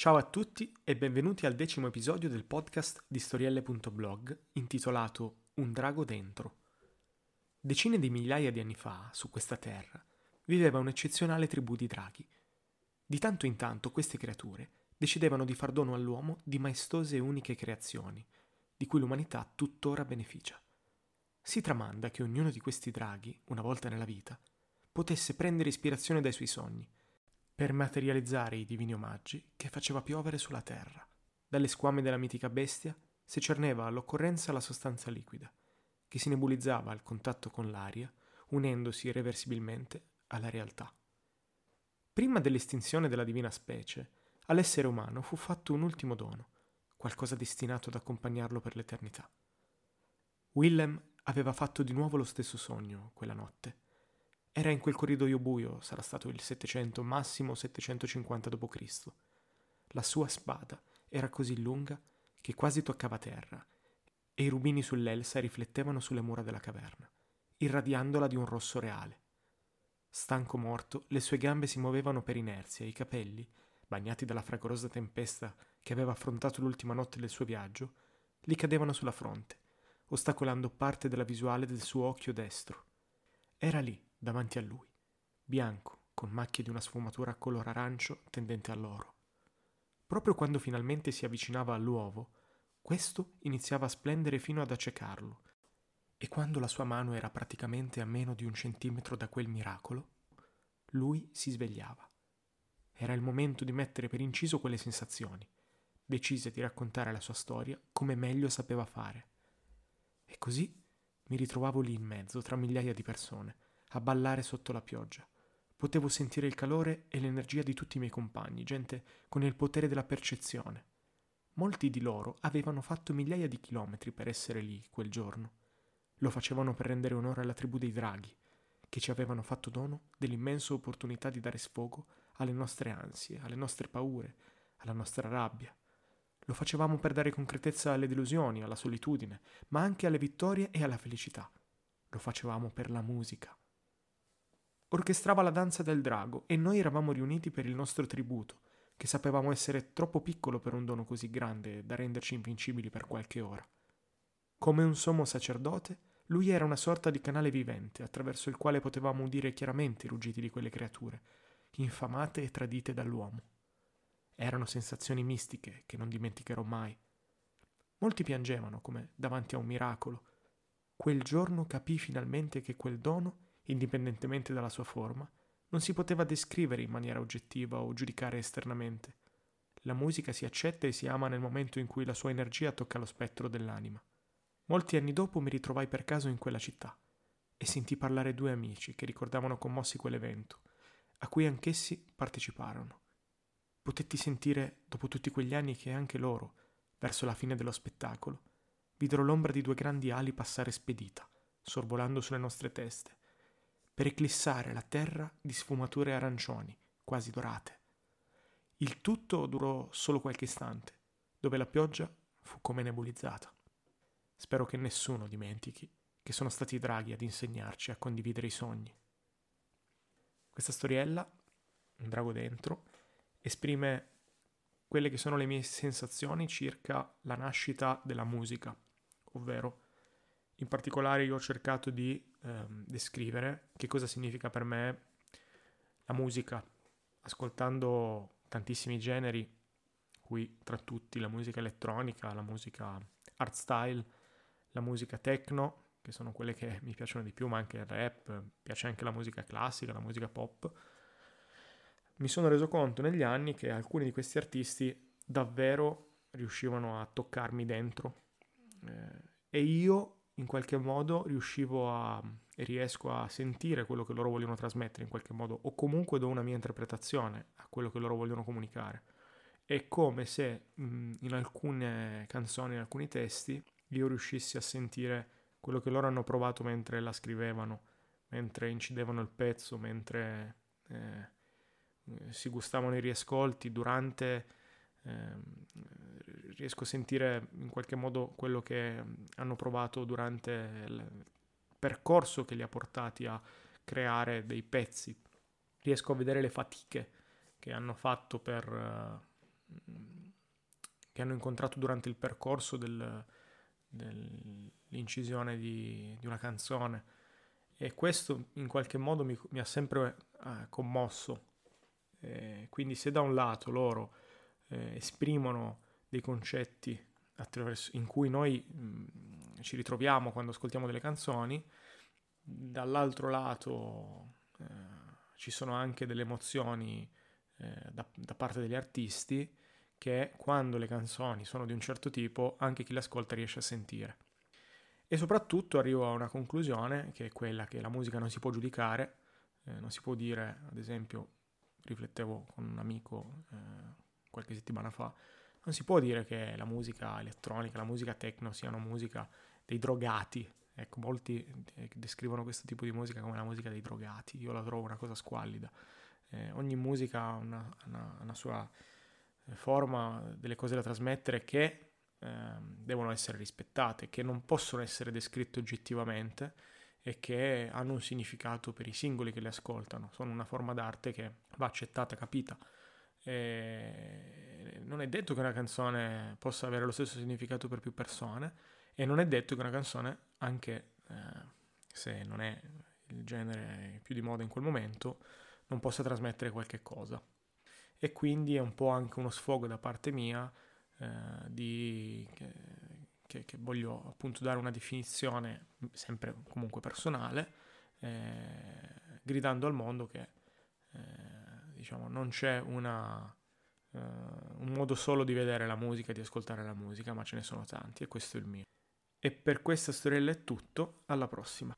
Ciao a tutti e benvenuti al decimo episodio del podcast di storielle.blog intitolato Un drago dentro. Decine di migliaia di anni fa, su questa terra, viveva un'eccezionale tribù di draghi. Di tanto in tanto queste creature decidevano di far dono all'uomo di maestose e uniche creazioni, di cui l'umanità tuttora beneficia. Si tramanda che ognuno di questi draghi, una volta nella vita, potesse prendere ispirazione dai suoi sogni per materializzare i divini omaggi che faceva piovere sulla terra. Dalle squame della mitica bestia si cerneva all'occorrenza la sostanza liquida, che si nebulizzava al contatto con l'aria, unendosi irreversibilmente alla realtà. Prima dell'estinzione della divina specie, all'essere umano fu fatto un ultimo dono, qualcosa destinato ad accompagnarlo per l'eternità. Willem aveva fatto di nuovo lo stesso sogno quella notte era in quel corridoio buio, sarà stato il 700, massimo 750 d.C. La sua spada era così lunga che quasi toccava terra e i rubini sull'elsa riflettevano sulle mura della caverna, irradiandola di un rosso reale. Stanco morto, le sue gambe si muovevano per inerzia e i capelli, bagnati dalla fragorosa tempesta che aveva affrontato l'ultima notte del suo viaggio, gli cadevano sulla fronte, ostacolando parte della visuale del suo occhio destro. Era lì, davanti a lui, bianco, con macchie di una sfumatura color arancio tendente all'oro. Proprio quando finalmente si avvicinava all'uovo, questo iniziava a splendere fino ad accecarlo, e quando la sua mano era praticamente a meno di un centimetro da quel miracolo, lui si svegliava. Era il momento di mettere per inciso quelle sensazioni. Decise di raccontare la sua storia come meglio sapeva fare. E così mi ritrovavo lì in mezzo, tra migliaia di persone, a ballare sotto la pioggia. Potevo sentire il calore e l'energia di tutti i miei compagni, gente con il potere della percezione. Molti di loro avevano fatto migliaia di chilometri per essere lì quel giorno. Lo facevano per rendere onore alla tribù dei draghi, che ci avevano fatto dono dell'immensa opportunità di dare sfogo alle nostre ansie, alle nostre paure, alla nostra rabbia. Lo facevamo per dare concretezza alle delusioni, alla solitudine, ma anche alle vittorie e alla felicità. Lo facevamo per la musica, orchestrava la danza del drago e noi eravamo riuniti per il nostro tributo, che sapevamo essere troppo piccolo per un dono così grande da renderci invincibili per qualche ora. Come un sommo sacerdote, lui era una sorta di canale vivente attraverso il quale potevamo udire chiaramente i ruggiti di quelle creature, infamate e tradite dall'uomo. Erano sensazioni mistiche che non dimenticherò mai. Molti piangevano come davanti a un miracolo. Quel giorno capì finalmente che quel dono indipendentemente dalla sua forma, non si poteva descrivere in maniera oggettiva o giudicare esternamente. La musica si accetta e si ama nel momento in cui la sua energia tocca lo spettro dell'anima. Molti anni dopo mi ritrovai per caso in quella città e sentii parlare due amici che ricordavano commossi quell'evento, a cui anch'essi parteciparono. Potetti sentire, dopo tutti quegli anni, che anche loro, verso la fine dello spettacolo, videro l'ombra di due grandi ali passare spedita, sorvolando sulle nostre teste, per eclissare la terra di sfumature arancioni, quasi dorate. Il tutto durò solo qualche istante, dove la pioggia fu come nebulizzata. Spero che nessuno dimentichi che sono stati i draghi ad insegnarci a condividere i sogni. Questa storiella, un drago dentro, esprime quelle che sono le mie sensazioni circa la nascita della musica, ovvero in particolare io ho cercato di ehm, descrivere che cosa significa per me la musica, ascoltando tantissimi generi, qui tra tutti la musica elettronica, la musica art style, la musica techno, che sono quelle che mi piacciono di più, ma anche il rap, piace anche la musica classica, la musica pop. Mi sono reso conto negli anni che alcuni di questi artisti davvero riuscivano a toccarmi dentro eh, e io in qualche modo riuscivo a riesco a sentire quello che loro vogliono trasmettere in qualche modo o comunque do una mia interpretazione a quello che loro vogliono comunicare. È come se mh, in alcune canzoni, in alcuni testi, io riuscissi a sentire quello che loro hanno provato mentre la scrivevano, mentre incidevano il pezzo, mentre eh, si gustavano i riascolti, durante Ehm, riesco a sentire in qualche modo quello che hanno provato durante il percorso che li ha portati a creare dei pezzi. Riesco a vedere le fatiche che hanno fatto per, che hanno incontrato durante il percorso del, dell'incisione di, di, una canzone e questo in qualche modo mi, mi ha sempre eh, commosso. Eh, quindi se da un lato loro eh, esprimono dei concetti in cui noi mh, ci ritroviamo quando ascoltiamo delle canzoni, dall'altro lato eh, ci sono anche delle emozioni eh, da, da, parte degli artisti che quando le canzoni sono di un certo tipo anche chi le ascolta riesce a sentire. E soprattutto arrivo a una conclusione che è quella che la musica non si può giudicare, eh, non si può dire, ad esempio, riflettevo con un amico eh, qualche settimana fa, non si può dire che la musica elettronica, la musica techno siano musica dei drogati. Ecco, molti eh, descrivono questo tipo di musica come la musica dei drogati. Io la trovo una cosa squallida. Eh, ogni musica ha una, una, una, sua eh, forma, delle cose da trasmettere che eh, devono essere rispettate, che non possono essere descritte oggettivamente e che hanno un significato per i singoli che le ascoltano. Sono una forma d'arte che va accettata, capita. E non è detto che una canzone possa avere lo stesso significato per più persone e non è detto che una canzone, anche eh, se non è il genere più di moda in quel momento, non possa trasmettere qualche cosa. E quindi è un po' anche uno sfogo da parte mia eh, di, che, che, voglio appunto dare una definizione, sempre comunque personale, eh, gridando al mondo che eh, diciamo, non c'è una, uh, un modo solo di vedere la musica, di ascoltare la musica, ma ce ne sono tanti e questo è il mio. E per questa storiella è tutto, alla prossima.